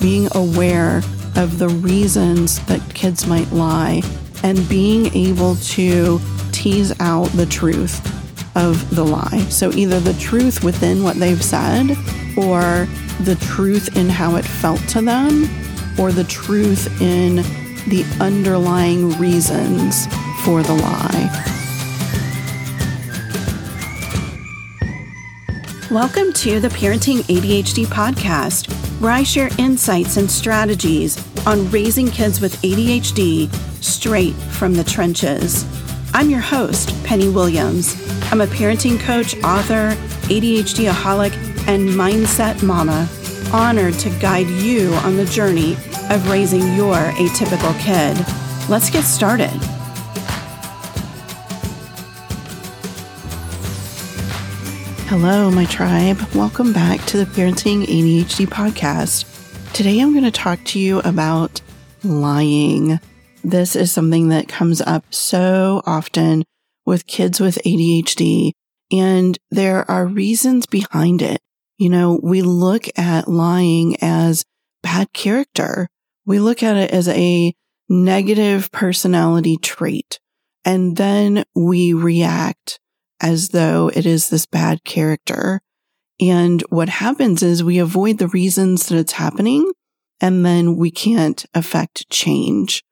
being aware of the reasons that kids might lie and being able to tease out the truth of the lie. So either the truth within what they've said or the truth in how it felt to them or the truth in the underlying reasons for the lie. Welcome to the Parenting ADHD podcast, where I share insights and strategies on raising kids with ADHD straight from the trenches. I'm your host, Penny Williams. I'm a parenting coach, author, ADHD aholic, and mindset mama, honored to guide you on the journey of raising your atypical kid. Let's get started. Hello, my tribe. Welcome back to the Parenting ADHD podcast. Today I'm going to talk to you about lying. This is something that comes up so often with kids with ADHD, and there are reasons behind it. You know, we look at lying as bad character. We look at it as a negative personality trait, and then we react as though it is this bad character. And what happens is we avoid the reasons that it's happening and then we can't affect change.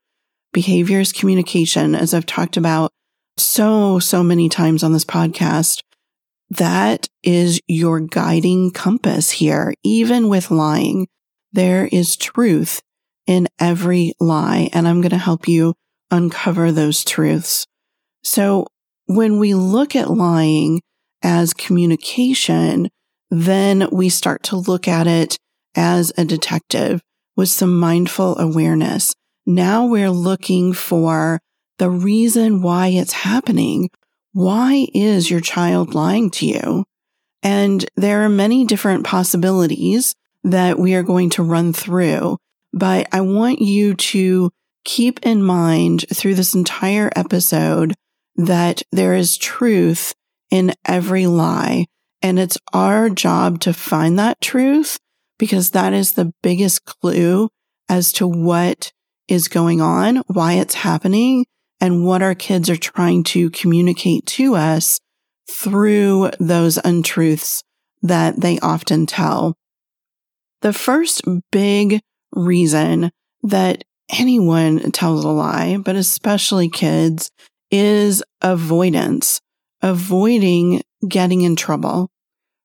Behavior is communication, as I've talked about so, so many times on this podcast. That is your guiding compass here. Even with lying, there is truth in every lie. And I'm going to help you uncover those truths. So when we look at lying as communication, then we start to look at it as a detective with some mindful awareness. Now we're looking for the reason why it's happening. Why is your child lying to you? And there are many different possibilities that we are going to run through, but I want you to keep in mind through this entire episode that there is truth in every lie. And it's our job to find that truth because that is the biggest clue as to what is going on, why it's happening, and what our kids are trying to communicate to us through those untruths that they often tell. The first big reason that anyone tells a lie, but especially kids, is avoidance, avoiding getting in trouble,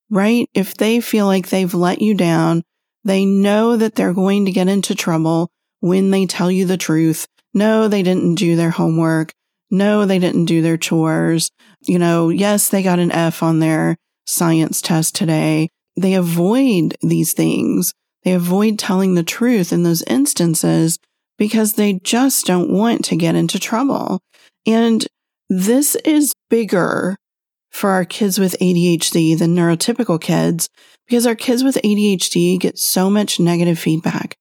right? If they feel like they've let you down, they know that they're going to get into trouble when they tell you the truth. No, they didn't do their homework. No, they didn't do their chores. You know, yes, they got an F on their science test today. They avoid these things. They avoid telling the truth in those instances because they just don't want to get into trouble. And this is bigger for our kids with ADHD than neurotypical kids because our kids with ADHD get so much negative feedback.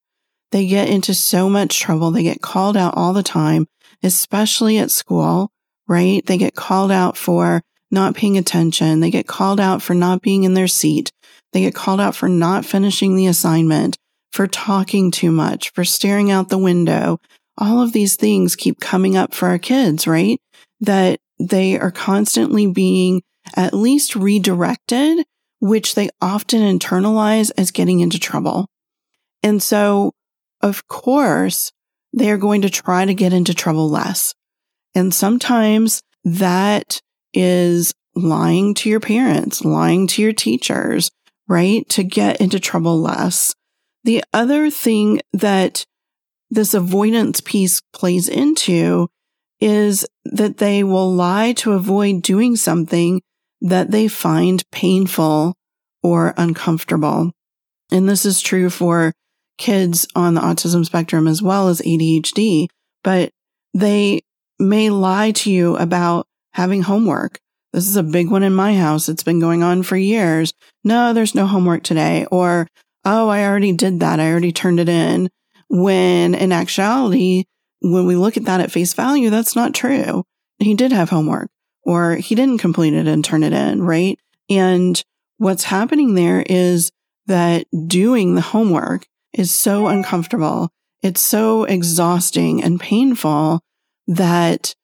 They get into so much trouble. They get called out all the time, especially at school, right? They get called out for not paying attention. They get called out for not being in their seat. They get called out for not finishing the assignment, for talking too much, for staring out the window, all of these things keep coming up for our kids, right? That they are constantly being at least redirected, which they often internalize as getting into trouble. And so, of course, they are going to try to get into trouble less. And sometimes that is lying to your parents, lying to your teachers, right? To get into trouble less. The other thing that this avoidance piece plays into is that they will lie to avoid doing something that they find painful or uncomfortable. And this is true for kids on the autism spectrum as well as ADHD, but they may lie to you about having homework. This is a big one in my house. It's been going on for years. No, there's no homework today. Or, oh, I already did that. I already turned it in. When in actuality, when we look at that at face value, that's not true. He did have homework or he didn't complete it and turn it in, right? And what's happening there is that doing the homework is so uncomfortable. It's so exhausting and painful that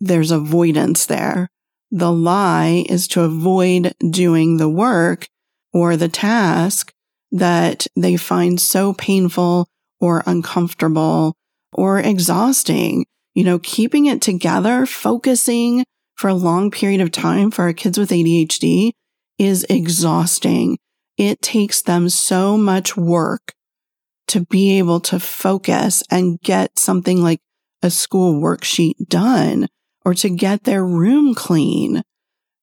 there's avoidance there. The lie is to avoid doing the work or the task that they find so painful or uncomfortable or exhausting. You know, keeping it together, focusing for a long period of time for our kids with ADHD is exhausting. It takes them so much work to be able to focus and get something like a school worksheet done or to get their room clean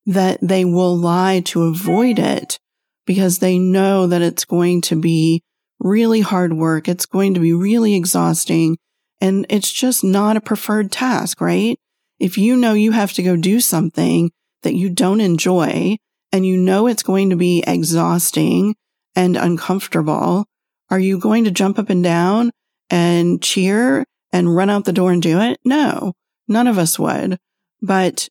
that they will lie to avoid it because they know that it's going to be really hard work. It's going to be really exhausting and it's just not a preferred task, right? If you know you have to go do something that you don't enjoy and you know it's going to be exhausting and uncomfortable, are you going to jump up and down and cheer and run out the door and do it? No, none of us would. But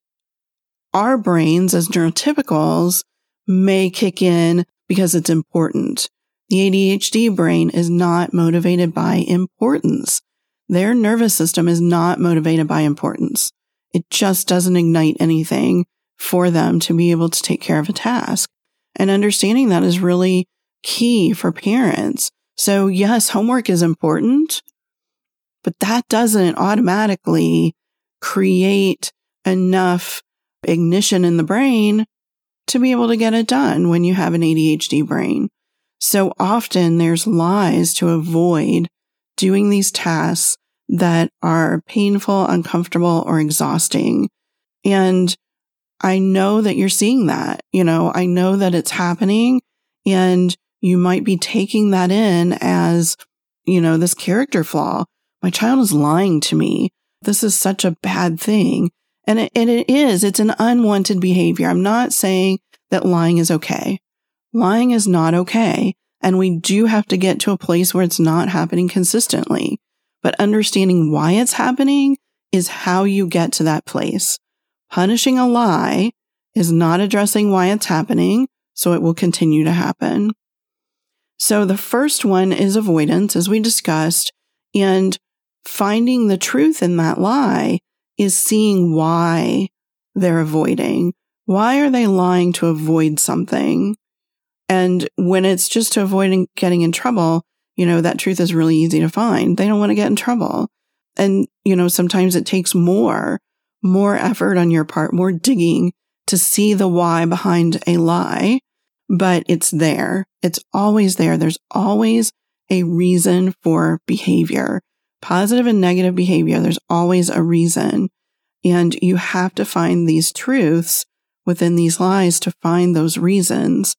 our brains as neurotypicals may kick in because it's important. The ADHD brain is not motivated by importance. Their nervous system is not motivated by importance. It just doesn't ignite anything for them to be able to take care of a task. And understanding that is really key for parents. So yes, homework is important, but that doesn't automatically create enough ignition in the brain to be able to get it done when you have an ADHD brain. So often there's lies to avoid doing these tasks that are painful, uncomfortable, or exhausting. And I know that you're seeing that. You know, I know that it's happening and you might be taking that in as, you know, this character flaw. My child is lying to me. This is such a bad thing. And it, and it is, it's an unwanted behavior. I'm not saying that lying is okay. Lying is not okay. And we do have to get to a place where it's not happening consistently. But understanding why it's happening is how you get to that place. Punishing a lie is not addressing why it's happening, so it will continue to happen. So the first one is avoidance, as we discussed, and finding the truth in that lie is seeing why they're avoiding. Why are they lying to avoid something? And when it's just to avoid getting in trouble, you know, that truth is really easy to find. They don't want to get in trouble. And, you know, sometimes it takes more, more effort on your part, more digging to see the why behind a lie but it's there. It's always there. There's always a reason for behavior, positive and negative behavior. There's always a reason. And you have to find these truths within these lies to find those reasons.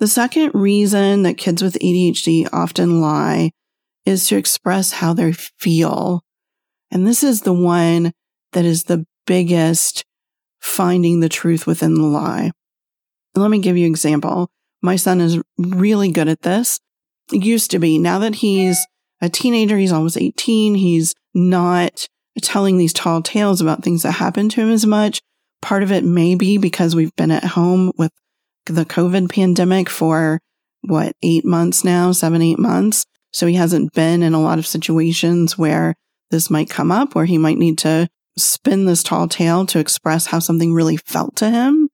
The second reason that kids with ADHD often lie is to express how they feel. And this is the one that is the biggest finding the truth within the lie. Let me give you an example. My son is really good at this. used to be. Now that he's a teenager, he's almost 18. He's not telling these tall tales about things that happened to him as much. Part of it may be because we've been at home with the COVID pandemic for what, eight months now, seven, eight months. So he hasn't been in a lot of situations where this might come up, where he might need to spin this tall tale to express how something really felt to him.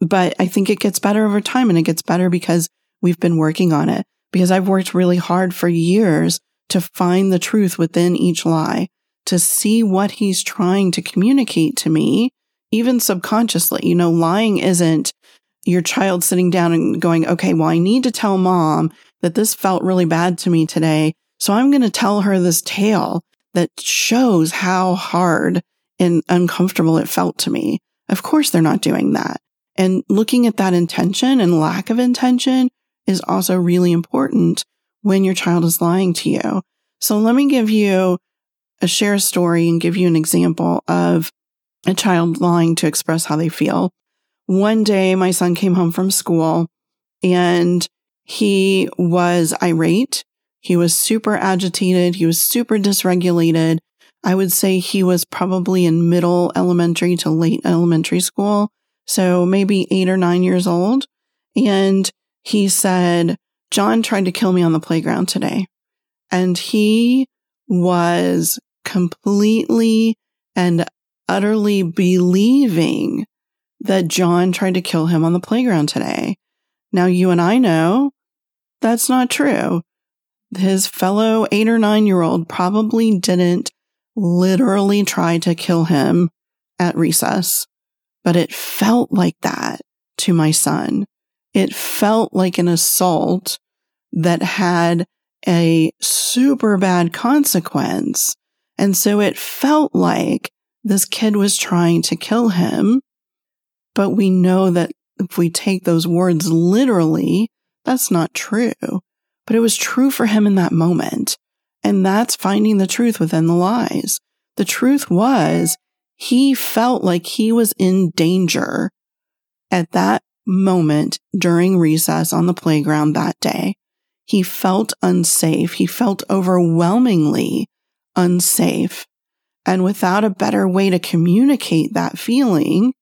But I think it gets better over time and it gets better because we've been working on it. Because I've worked really hard for years to find the truth within each lie, to see what he's trying to communicate to me, even subconsciously. You know, lying isn't your child sitting down and going, okay, well, I need to tell mom that this felt really bad to me today. So I'm going to tell her this tale that shows how hard and uncomfortable it felt to me. Of course, they're not doing that. And looking at that intention and lack of intention is also really important when your child is lying to you. So let me give you a share a story and give you an example of a child lying to express how they feel. One day my son came home from school and he was irate. He was super agitated. He was super dysregulated. I would say he was probably in middle elementary to late elementary school so maybe eight or nine years old. And he said, John tried to kill me on the playground today. And he was completely and utterly believing that John tried to kill him on the playground today. Now, you and I know that's not true. His fellow eight or nine year old probably didn't literally try to kill him at recess, but it felt like that to my son. It felt like an assault that had a super bad consequence. And so it felt like this kid was trying to kill him. But we know that if we take those words literally, that's not true. But it was true for him in that moment. And that's finding the truth within the lies. The truth was he felt like he was in danger at that moment during recess on the playground that day. He felt unsafe. He felt overwhelmingly unsafe. And without a better way to communicate that feeling,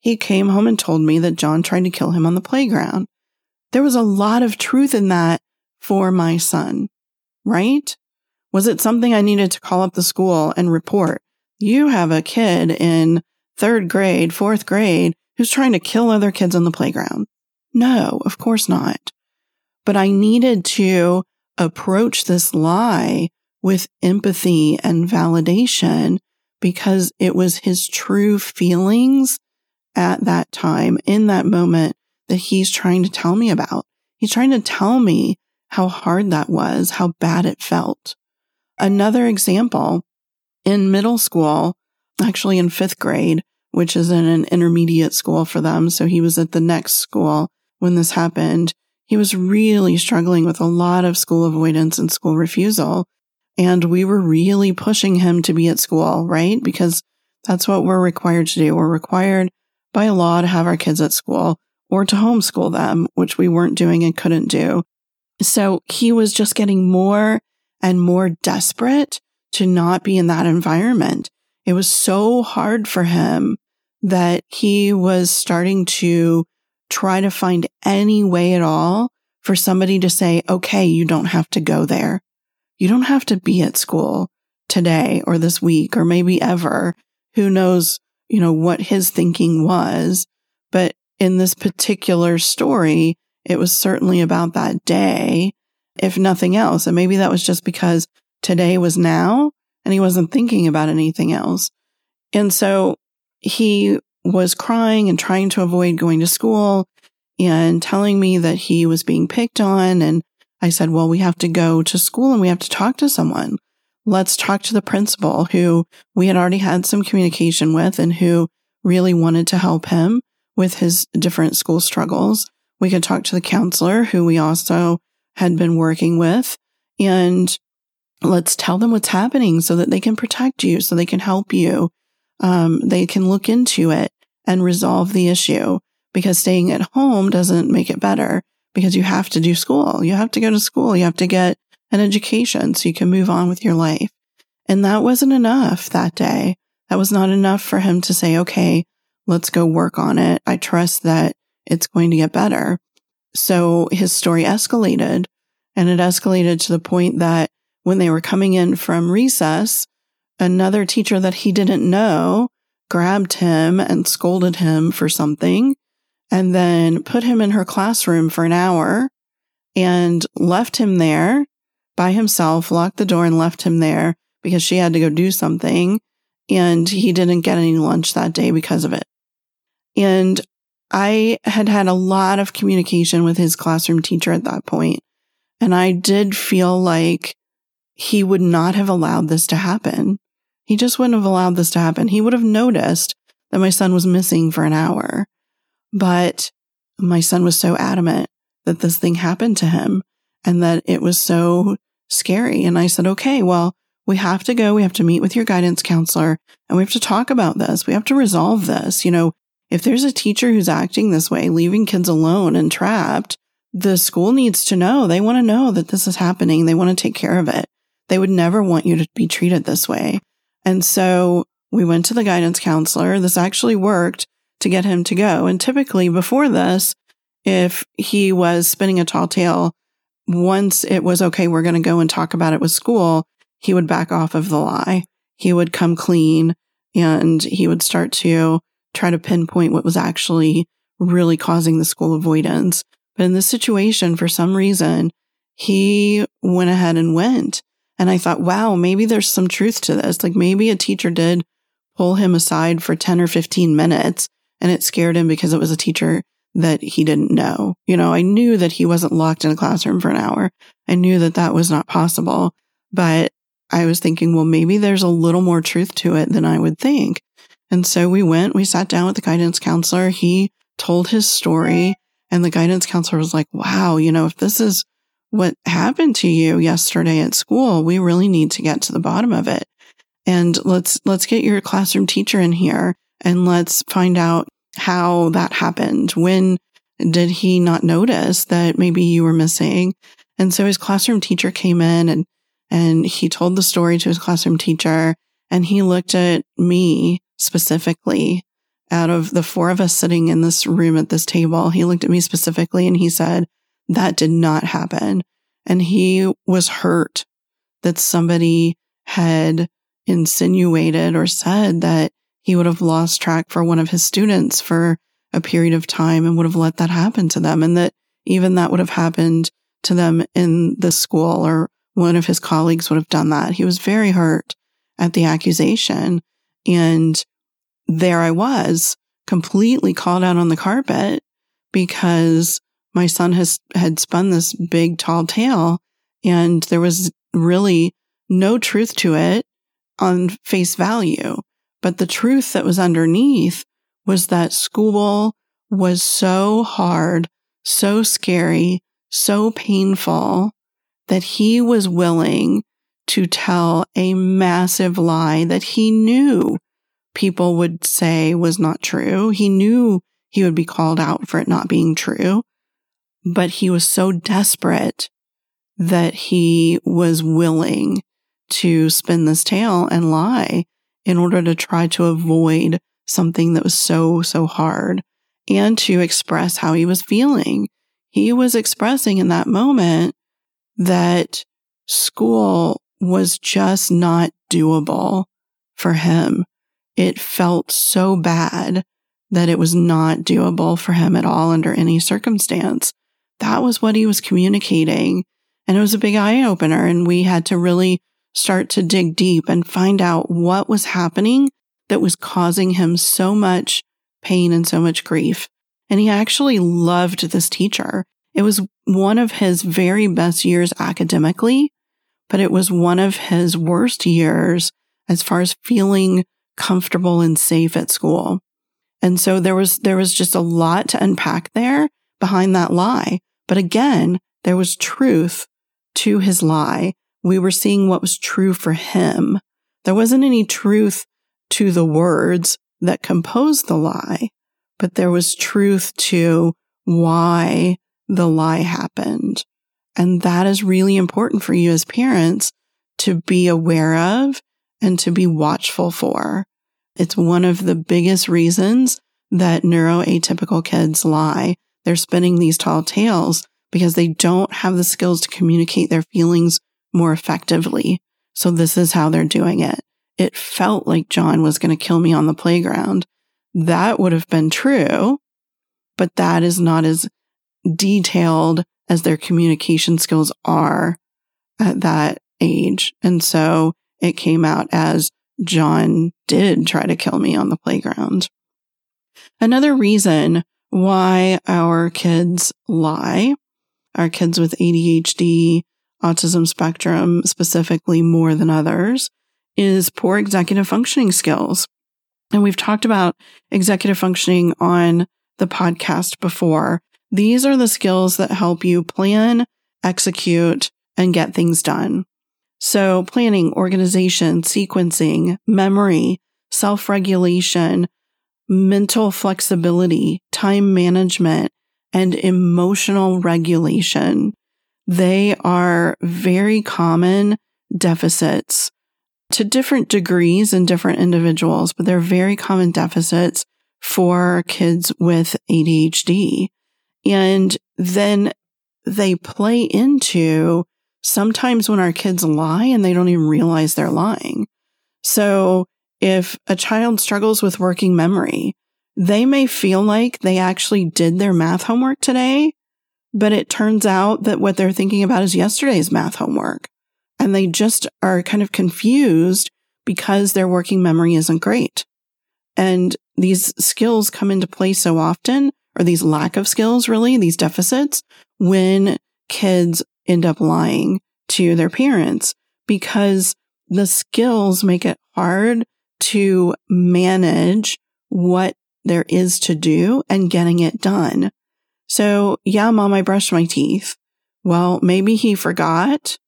he came home and told me that John tried to kill him on the playground. There was a lot of truth in that for my son, right? Was it something I needed to call up the school and report? You have a kid in third grade, fourth grade who's trying to kill other kids on the playground. No, of course not. But I needed to approach this lie with empathy and validation because it was his true feelings at that time, in that moment that he's trying to tell me about. He's trying to tell me how hard that was, how bad it felt. Another example in middle school, actually in fifth grade, which is in an intermediate school for them. So he was at the next school when this happened. He was really struggling with a lot of school avoidance and school refusal. And we were really pushing him to be at school, right? Because that's what we're required to do. We're required by law to have our kids at school or to homeschool them, which we weren't doing and couldn't do. So he was just getting more and more desperate to not be in that environment. It was so hard for him that he was starting to try to find any way at all for somebody to say, okay, you don't have to go there. You don't have to be at school today or this week or maybe ever. Who knows, you know, what his thinking was. But in this particular story, it was certainly about that day, if nothing else. And maybe that was just because today was now and he wasn't thinking about anything else. And so he was crying and trying to avoid going to school and telling me that he was being picked on. And I said, well, we have to go to school and we have to talk to someone. Let's talk to the principal who we had already had some communication with and who really wanted to help him with his different school struggles. We could talk to the counselor who we also had been working with and let's tell them what's happening so that they can protect you, so they can help you. Um, they can look into it and resolve the issue because staying at home doesn't make it better because you have to do school. You have to go to school. You have to get an education so you can move on with your life. And that wasn't enough that day. That was not enough for him to say, okay, let's go work on it. I trust that it's going to get better. So his story escalated and it escalated to the point that when they were coming in from recess, another teacher that he didn't know grabbed him and scolded him for something and then put him in her classroom for an hour and left him there by himself, locked the door and left him there because she had to go do something. And he didn't get any lunch that day because of it. And I had had a lot of communication with his classroom teacher at that point, And I did feel like he would not have allowed this to happen. He just wouldn't have allowed this to happen. He would have noticed that my son was missing for an hour. But my son was so adamant that this thing happened to him and that it was so scary. And I said, okay, well, we have to go. We have to meet with your guidance counselor and we have to talk about this. We have to resolve this. You know, if there's a teacher who's acting this way, leaving kids alone and trapped, the school needs to know. They want to know that this is happening. They want to take care of it. They would never want you to be treated this way. And so we went to the guidance counselor. This actually worked to get him to go. And typically before this, if he was spinning a tall tale, once it was okay, we're going to go and talk about it with school, he would back off of the lie. He would come clean and he would start to try to pinpoint what was actually really causing the school avoidance. But in this situation, for some reason, he went ahead and went. And I thought, wow, maybe there's some truth to this. Like maybe a teacher did pull him aside for 10 or 15 minutes and it scared him because it was a teacher that he didn't know. You know, I knew that he wasn't locked in a classroom for an hour. I knew that that was not possible, but I was thinking, well, maybe there's a little more truth to it than I would think. And so we went, we sat down with the guidance counselor. He told his story and the guidance counselor was like, wow, you know, if this is what happened to you yesterday at school, we really need to get to the bottom of it. And let's, let's get your classroom teacher in here and let's find out how that happened. When did he not notice that maybe you were missing? And so his classroom teacher came in and, and he told the story to his classroom teacher and he looked at me specifically out of the four of us sitting in this room at this table. He looked at me specifically and he said, that did not happen. And he was hurt that somebody had insinuated or said that he would have lost track for one of his students for a period of time and would have let that happen to them. And that even that would have happened to them in the school or one of his colleagues would have done that. He was very hurt at the accusation. And there I was completely called out on the carpet because my son has had spun this big tall tale and there was really no truth to it on face value. But the truth that was underneath was that school was so hard, so scary, so painful that he was willing to tell a massive lie that he knew people would say was not true. He knew he would be called out for it not being true, but he was so desperate that he was willing to spin this tale and lie in order to try to avoid something that was so, so hard and to express how he was feeling. He was expressing in that moment that school was just not doable for him. It felt so bad that it was not doable for him at all under any circumstance. That was what he was communicating. And it was a big eye opener. And we had to really start to dig deep and find out what was happening that was causing him so much pain and so much grief. And he actually loved this teacher. It was one of his very best years academically, but it was one of his worst years as far as feeling comfortable and safe at school. And so there was, there was just a lot to unpack there behind that lie. But again, there was truth to his lie we were seeing what was true for him. There wasn't any truth to the words that composed the lie, but there was truth to why the lie happened. And that is really important for you as parents to be aware of and to be watchful for. It's one of the biggest reasons that neuroatypical kids lie. They're spinning these tall tales because they don't have the skills to communicate their feelings more effectively. So this is how they're doing it. It felt like John was going to kill me on the playground. That would have been true, but that is not as detailed as their communication skills are at that age. And so it came out as John did try to kill me on the playground. Another reason why our kids lie, our kids with ADHD, autism spectrum specifically more than others is poor executive functioning skills. And we've talked about executive functioning on the podcast before. These are the skills that help you plan, execute, and get things done. So planning, organization, sequencing, memory, self-regulation, mental flexibility, time management, and emotional regulation they are very common deficits to different degrees in different individuals, but they're very common deficits for kids with ADHD. And then they play into sometimes when our kids lie and they don't even realize they're lying. So if a child struggles with working memory, they may feel like they actually did their math homework today, but it turns out that what they're thinking about is yesterday's math homework. And they just are kind of confused because their working memory isn't great. And these skills come into play so often, or these lack of skills, really, these deficits, when kids end up lying to their parents because the skills make it hard to manage what there is to do and getting it done. So, yeah, mom, I brushed my teeth. Well, maybe he forgot.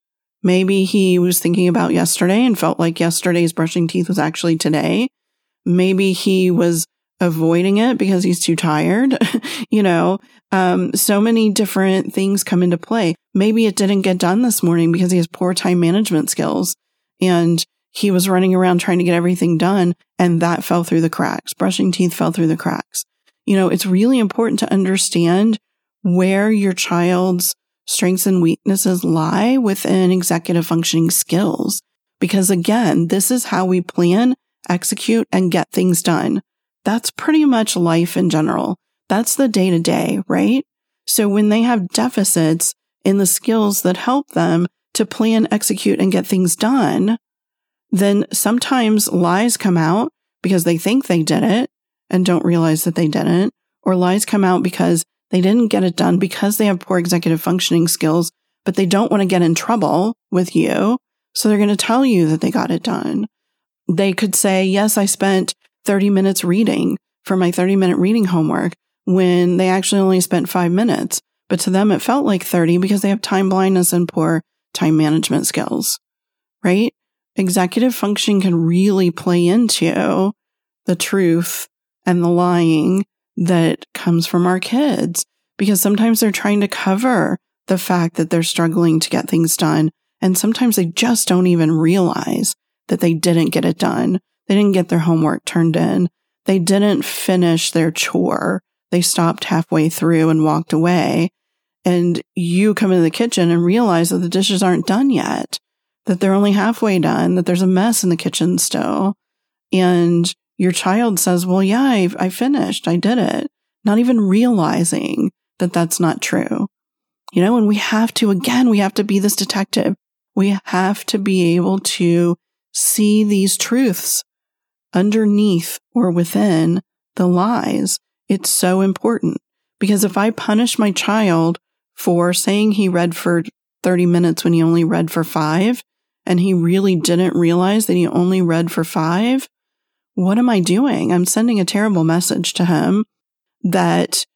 Maybe he was thinking about yesterday and felt like yesterday's brushing teeth was actually today. Maybe he was avoiding it because he's too tired. you know, um, so many different things come into play. Maybe it didn't get done this morning because he has poor time management skills and he was running around trying to get everything done and that fell through the cracks. Brushing teeth fell through the cracks. You know, it's really important to understand where your child's strengths and weaknesses lie within executive functioning skills. Because again, this is how we plan, execute, and get things done. That's pretty much life in general. That's the day to day, right? So when they have deficits in the skills that help them to plan, execute, and get things done, then sometimes lies come out because they think they did it and don't realize that they didn't, or lies come out because they didn't get it done because they have poor executive functioning skills, but they don't want to get in trouble with you. So they're going to tell you that they got it done. They could say, yes, I spent 30 minutes reading for my 30 minute reading homework when they actually only spent five minutes. But to them, it felt like 30 because they have time blindness and poor time management skills, right? Executive function can really play into the truth and the lying that comes from our kids because sometimes they're trying to cover the fact that they're struggling to get things done. And sometimes they just don't even realize that they didn't get it done they didn't get their homework turned in. They didn't finish their chore. They stopped halfway through and walked away. And you come into the kitchen and realize that the dishes aren't done yet, that they're only halfway done, that there's a mess in the kitchen still. And your child says, well, yeah, I, I finished. I did it. Not even realizing that that's not true. You know, and we have to, again, we have to be this detective. We have to be able to see these truths underneath or within the lies. It's so important because if I punish my child for saying he read for 30 minutes when he only read for five, and he really didn't realize that he only read for five, what am I doing? I'm sending a terrible message to him that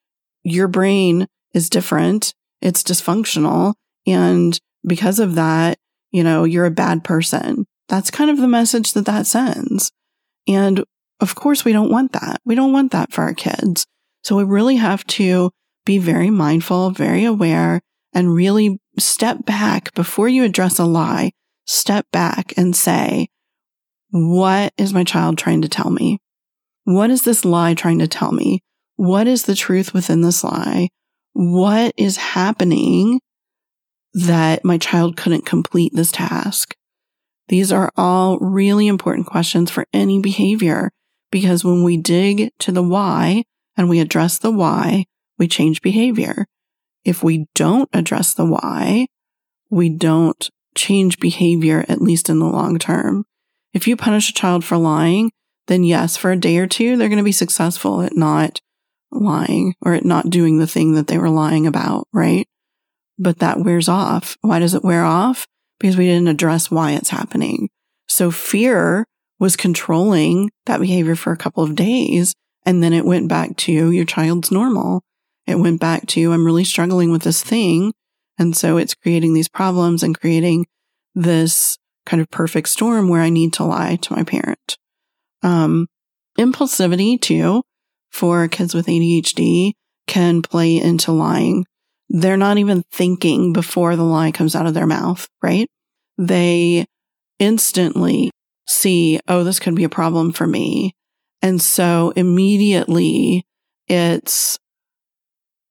your brain is different. It's dysfunctional. And because of that, you know, you're a bad person. That's kind of the message that that sends. And of course, we don't want that. We don't want that for our kids. So we really have to be very mindful, very aware, and really step back before you address a lie. Step back and say, what is my child trying to tell me? What is this lie trying to tell me? What is the truth within this lie? What is happening that my child couldn't complete this task? These are all really important questions for any behavior because when we dig to the why and we address the why, we change behavior. If we don't address the why, we don't change behavior, at least in the long term. If you punish a child for lying, then yes, for a day or two, they're going to be successful at not lying or at not doing the thing that they were lying about, right? But that wears off. Why does it wear off? because we didn't address why it's happening. So fear was controlling that behavior for a couple of days. And then it went back to your child's normal. It went back to, I'm really struggling with this thing. And so it's creating these problems and creating this kind of perfect storm where I need to lie to my parent. Um, impulsivity too for kids with ADHD can play into lying they're not even thinking before the lie comes out of their mouth, right? They instantly see, oh, this could be a problem for me. And so immediately it's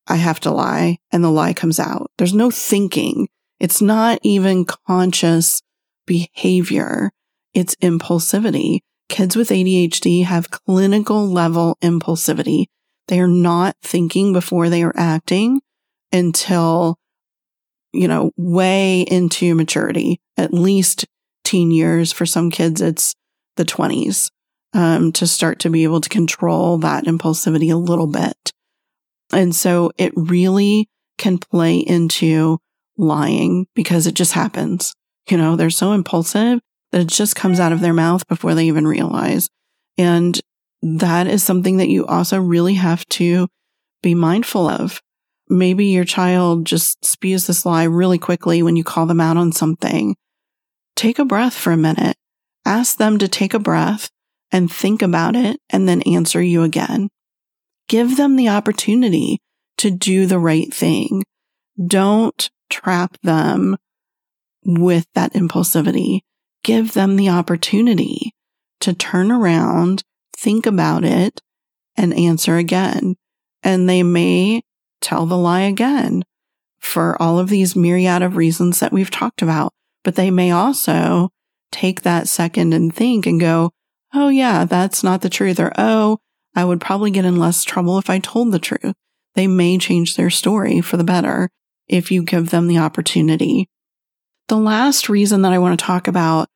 I have to lie and the lie comes out. There's no thinking. It's not even conscious behavior. It's impulsivity. Kids with ADHD have clinical level impulsivity. They are not thinking before they are acting until, you know, way into maturity, at least teen years. For some kids, it's the 20s um, to start to be able to control that impulsivity a little bit. And so it really can play into lying because it just happens. You know, they're so impulsive that it just comes out of their mouth before they even realize. And that is something that you also really have to be mindful of. Maybe your child just spews this lie really quickly when you call them out on something. Take a breath for a minute. Ask them to take a breath and think about it and then answer you again. Give them the opportunity to do the right thing. Don't trap them with that impulsivity. Give them the opportunity to turn around, think about it, and answer again. And they may tell the lie again for all of these myriad of reasons that we've talked about. But they may also take that second and think and go, Oh, yeah, that's not the truth. Or, Oh, I would probably get in less trouble if I told the truth. They may change their story for the better if you give them the opportunity. The last reason that I want to talk about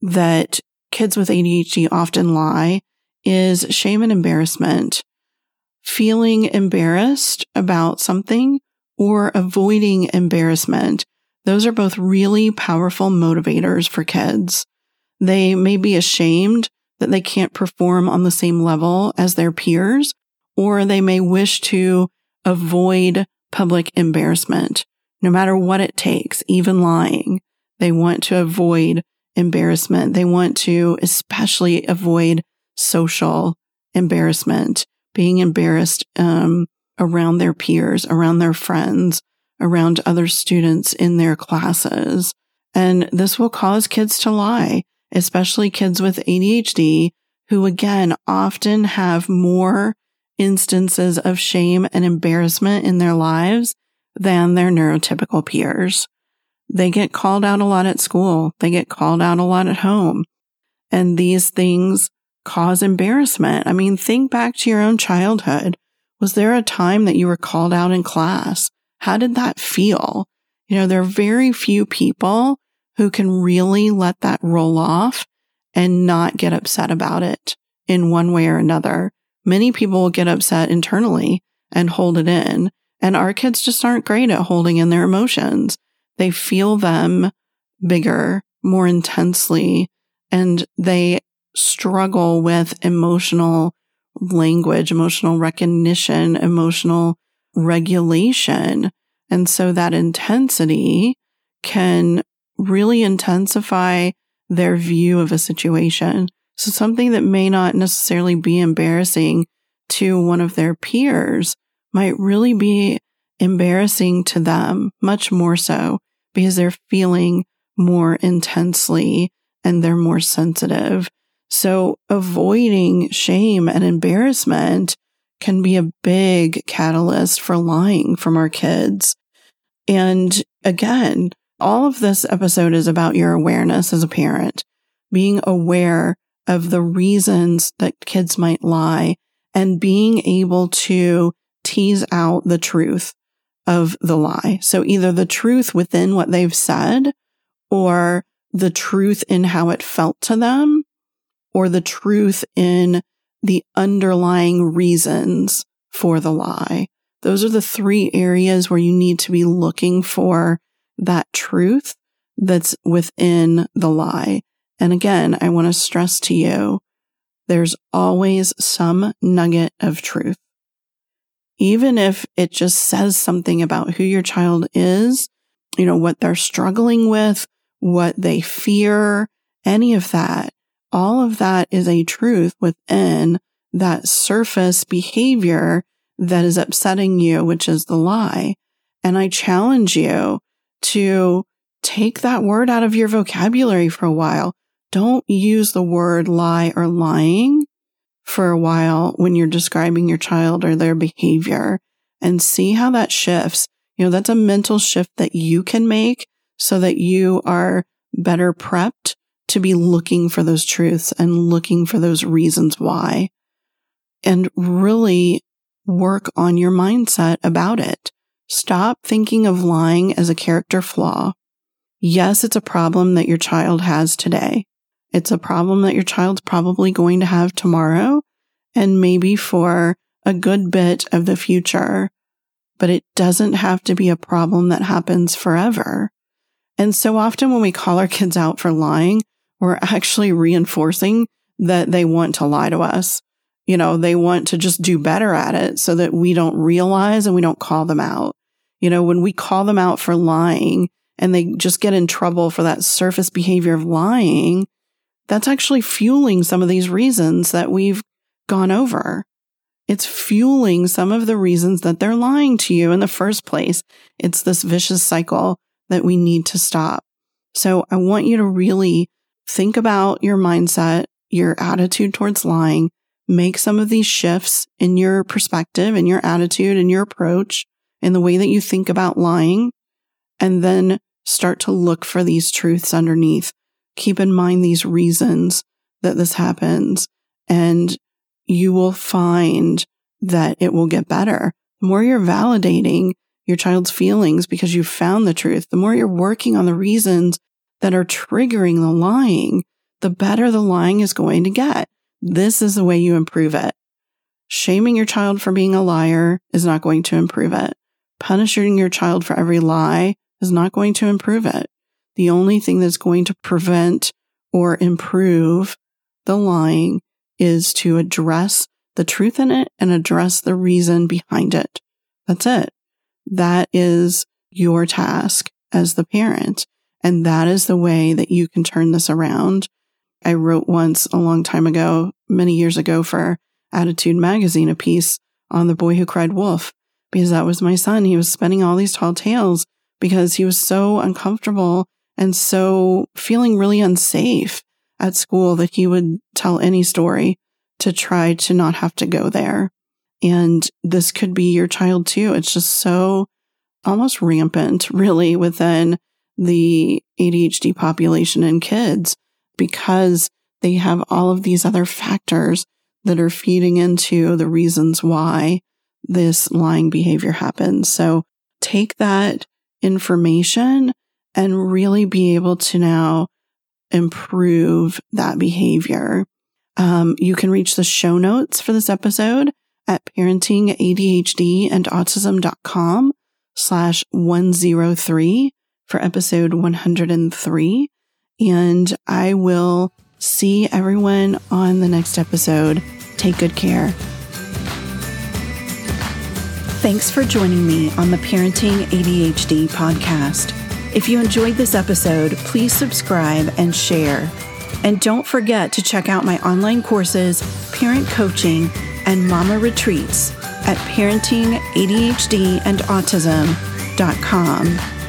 that kids with ADHD often lie is shame and embarrassment. Feeling embarrassed about something or avoiding embarrassment. Those are both really powerful motivators for kids. They may be ashamed that they can't perform on the same level as their peers, or they may wish to avoid public embarrassment, no matter what it takes, even lying. They want to avoid embarrassment. They want to especially avoid social embarrassment, being embarrassed um, around their peers, around their friends, around other students in their classes. And this will cause kids to lie especially kids with ADHD who again often have more instances of shame and embarrassment in their lives than their neurotypical peers. They get called out a lot at school. They get called out a lot at home. And these things cause embarrassment. I mean, think back to your own childhood. Was there a time that you were called out in class? How did that feel? You know, there are very few people who can really let that roll off and not get upset about it in one way or another. Many people will get upset internally and hold it in. And our kids just aren't great at holding in their emotions. They feel them bigger, more intensely, and they struggle with emotional language, emotional recognition, emotional regulation. And so that intensity can really intensify their view of a situation. So something that may not necessarily be embarrassing to one of their peers might really be embarrassing to them, much more so because they're feeling more intensely and they're more sensitive. So avoiding shame and embarrassment can be a big catalyst for lying from our kids. And again, all of this episode is about your awareness as a parent, being aware of the reasons that kids might lie and being able to tease out the truth of the lie. So either the truth within what they've said or the truth in how it felt to them or the truth in the underlying reasons for the lie. Those are the three areas where you need to be looking for that truth that's within the lie. And again, I want to stress to you, there's always some nugget of truth. Even if it just says something about who your child is, you know, what they're struggling with, what they fear, any of that, all of that is a truth within that surface behavior that is upsetting you, which is the lie. And I challenge you to take that word out of your vocabulary for a while. Don't use the word lie or lying for a while when you're describing your child or their behavior and see how that shifts. You know, that's a mental shift that you can make so that you are better prepped to be looking for those truths and looking for those reasons why and really work on your mindset about it. Stop thinking of lying as a character flaw. Yes, it's a problem that your child has today. It's a problem that your child's probably going to have tomorrow and maybe for a good bit of the future, but it doesn't have to be a problem that happens forever. And so often when we call our kids out for lying, we're actually reinforcing that they want to lie to us. You know, they want to just do better at it so that we don't realize and we don't call them out. You know, when we call them out for lying and they just get in trouble for that surface behavior of lying, that's actually fueling some of these reasons that we've gone over. It's fueling some of the reasons that they're lying to you in the first place. It's this vicious cycle that we need to stop. So I want you to really think about your mindset, your attitude towards lying, make some of these shifts in your perspective in your attitude in your approach in the way that you think about lying, and then start to look for these truths underneath. Keep in mind these reasons that this happens and you will find that it will get better. The more you're validating your child's feelings because you've found the truth, the more you're working on the reasons that are triggering the lying, the better the lying is going to get. This is the way you improve it. Shaming your child for being a liar is not going to improve it. Punishing your child for every lie is not going to improve it. The only thing that's going to prevent or improve the lying is to address the truth in it and address the reason behind it. That's it. That is your task as the parent. And that is the way that you can turn this around. I wrote once a long time ago, many years ago for ADDitude Magazine, a piece on the boy who cried wolf because that was my son. He was spinning all these tall tales because he was so uncomfortable and so feeling really unsafe at school that he would tell any story to try to not have to go there. And this could be your child too. It's just so almost rampant, really, within the ADHD population in kids because they have all of these other factors that are feeding into the reasons why this lying behavior happens. So take that information and really be able to now improve that behavior. Um, you can reach the show notes for this episode at parentingadhdandautism.com slash 103 for episode 103. And I will see everyone on the next episode. Take good care. Thanks for joining me on the Parenting ADHD podcast. If you enjoyed this episode, please subscribe and share. And don't forget to check out my online courses, parent coaching, and mama retreats at parentingadhdandautism.com.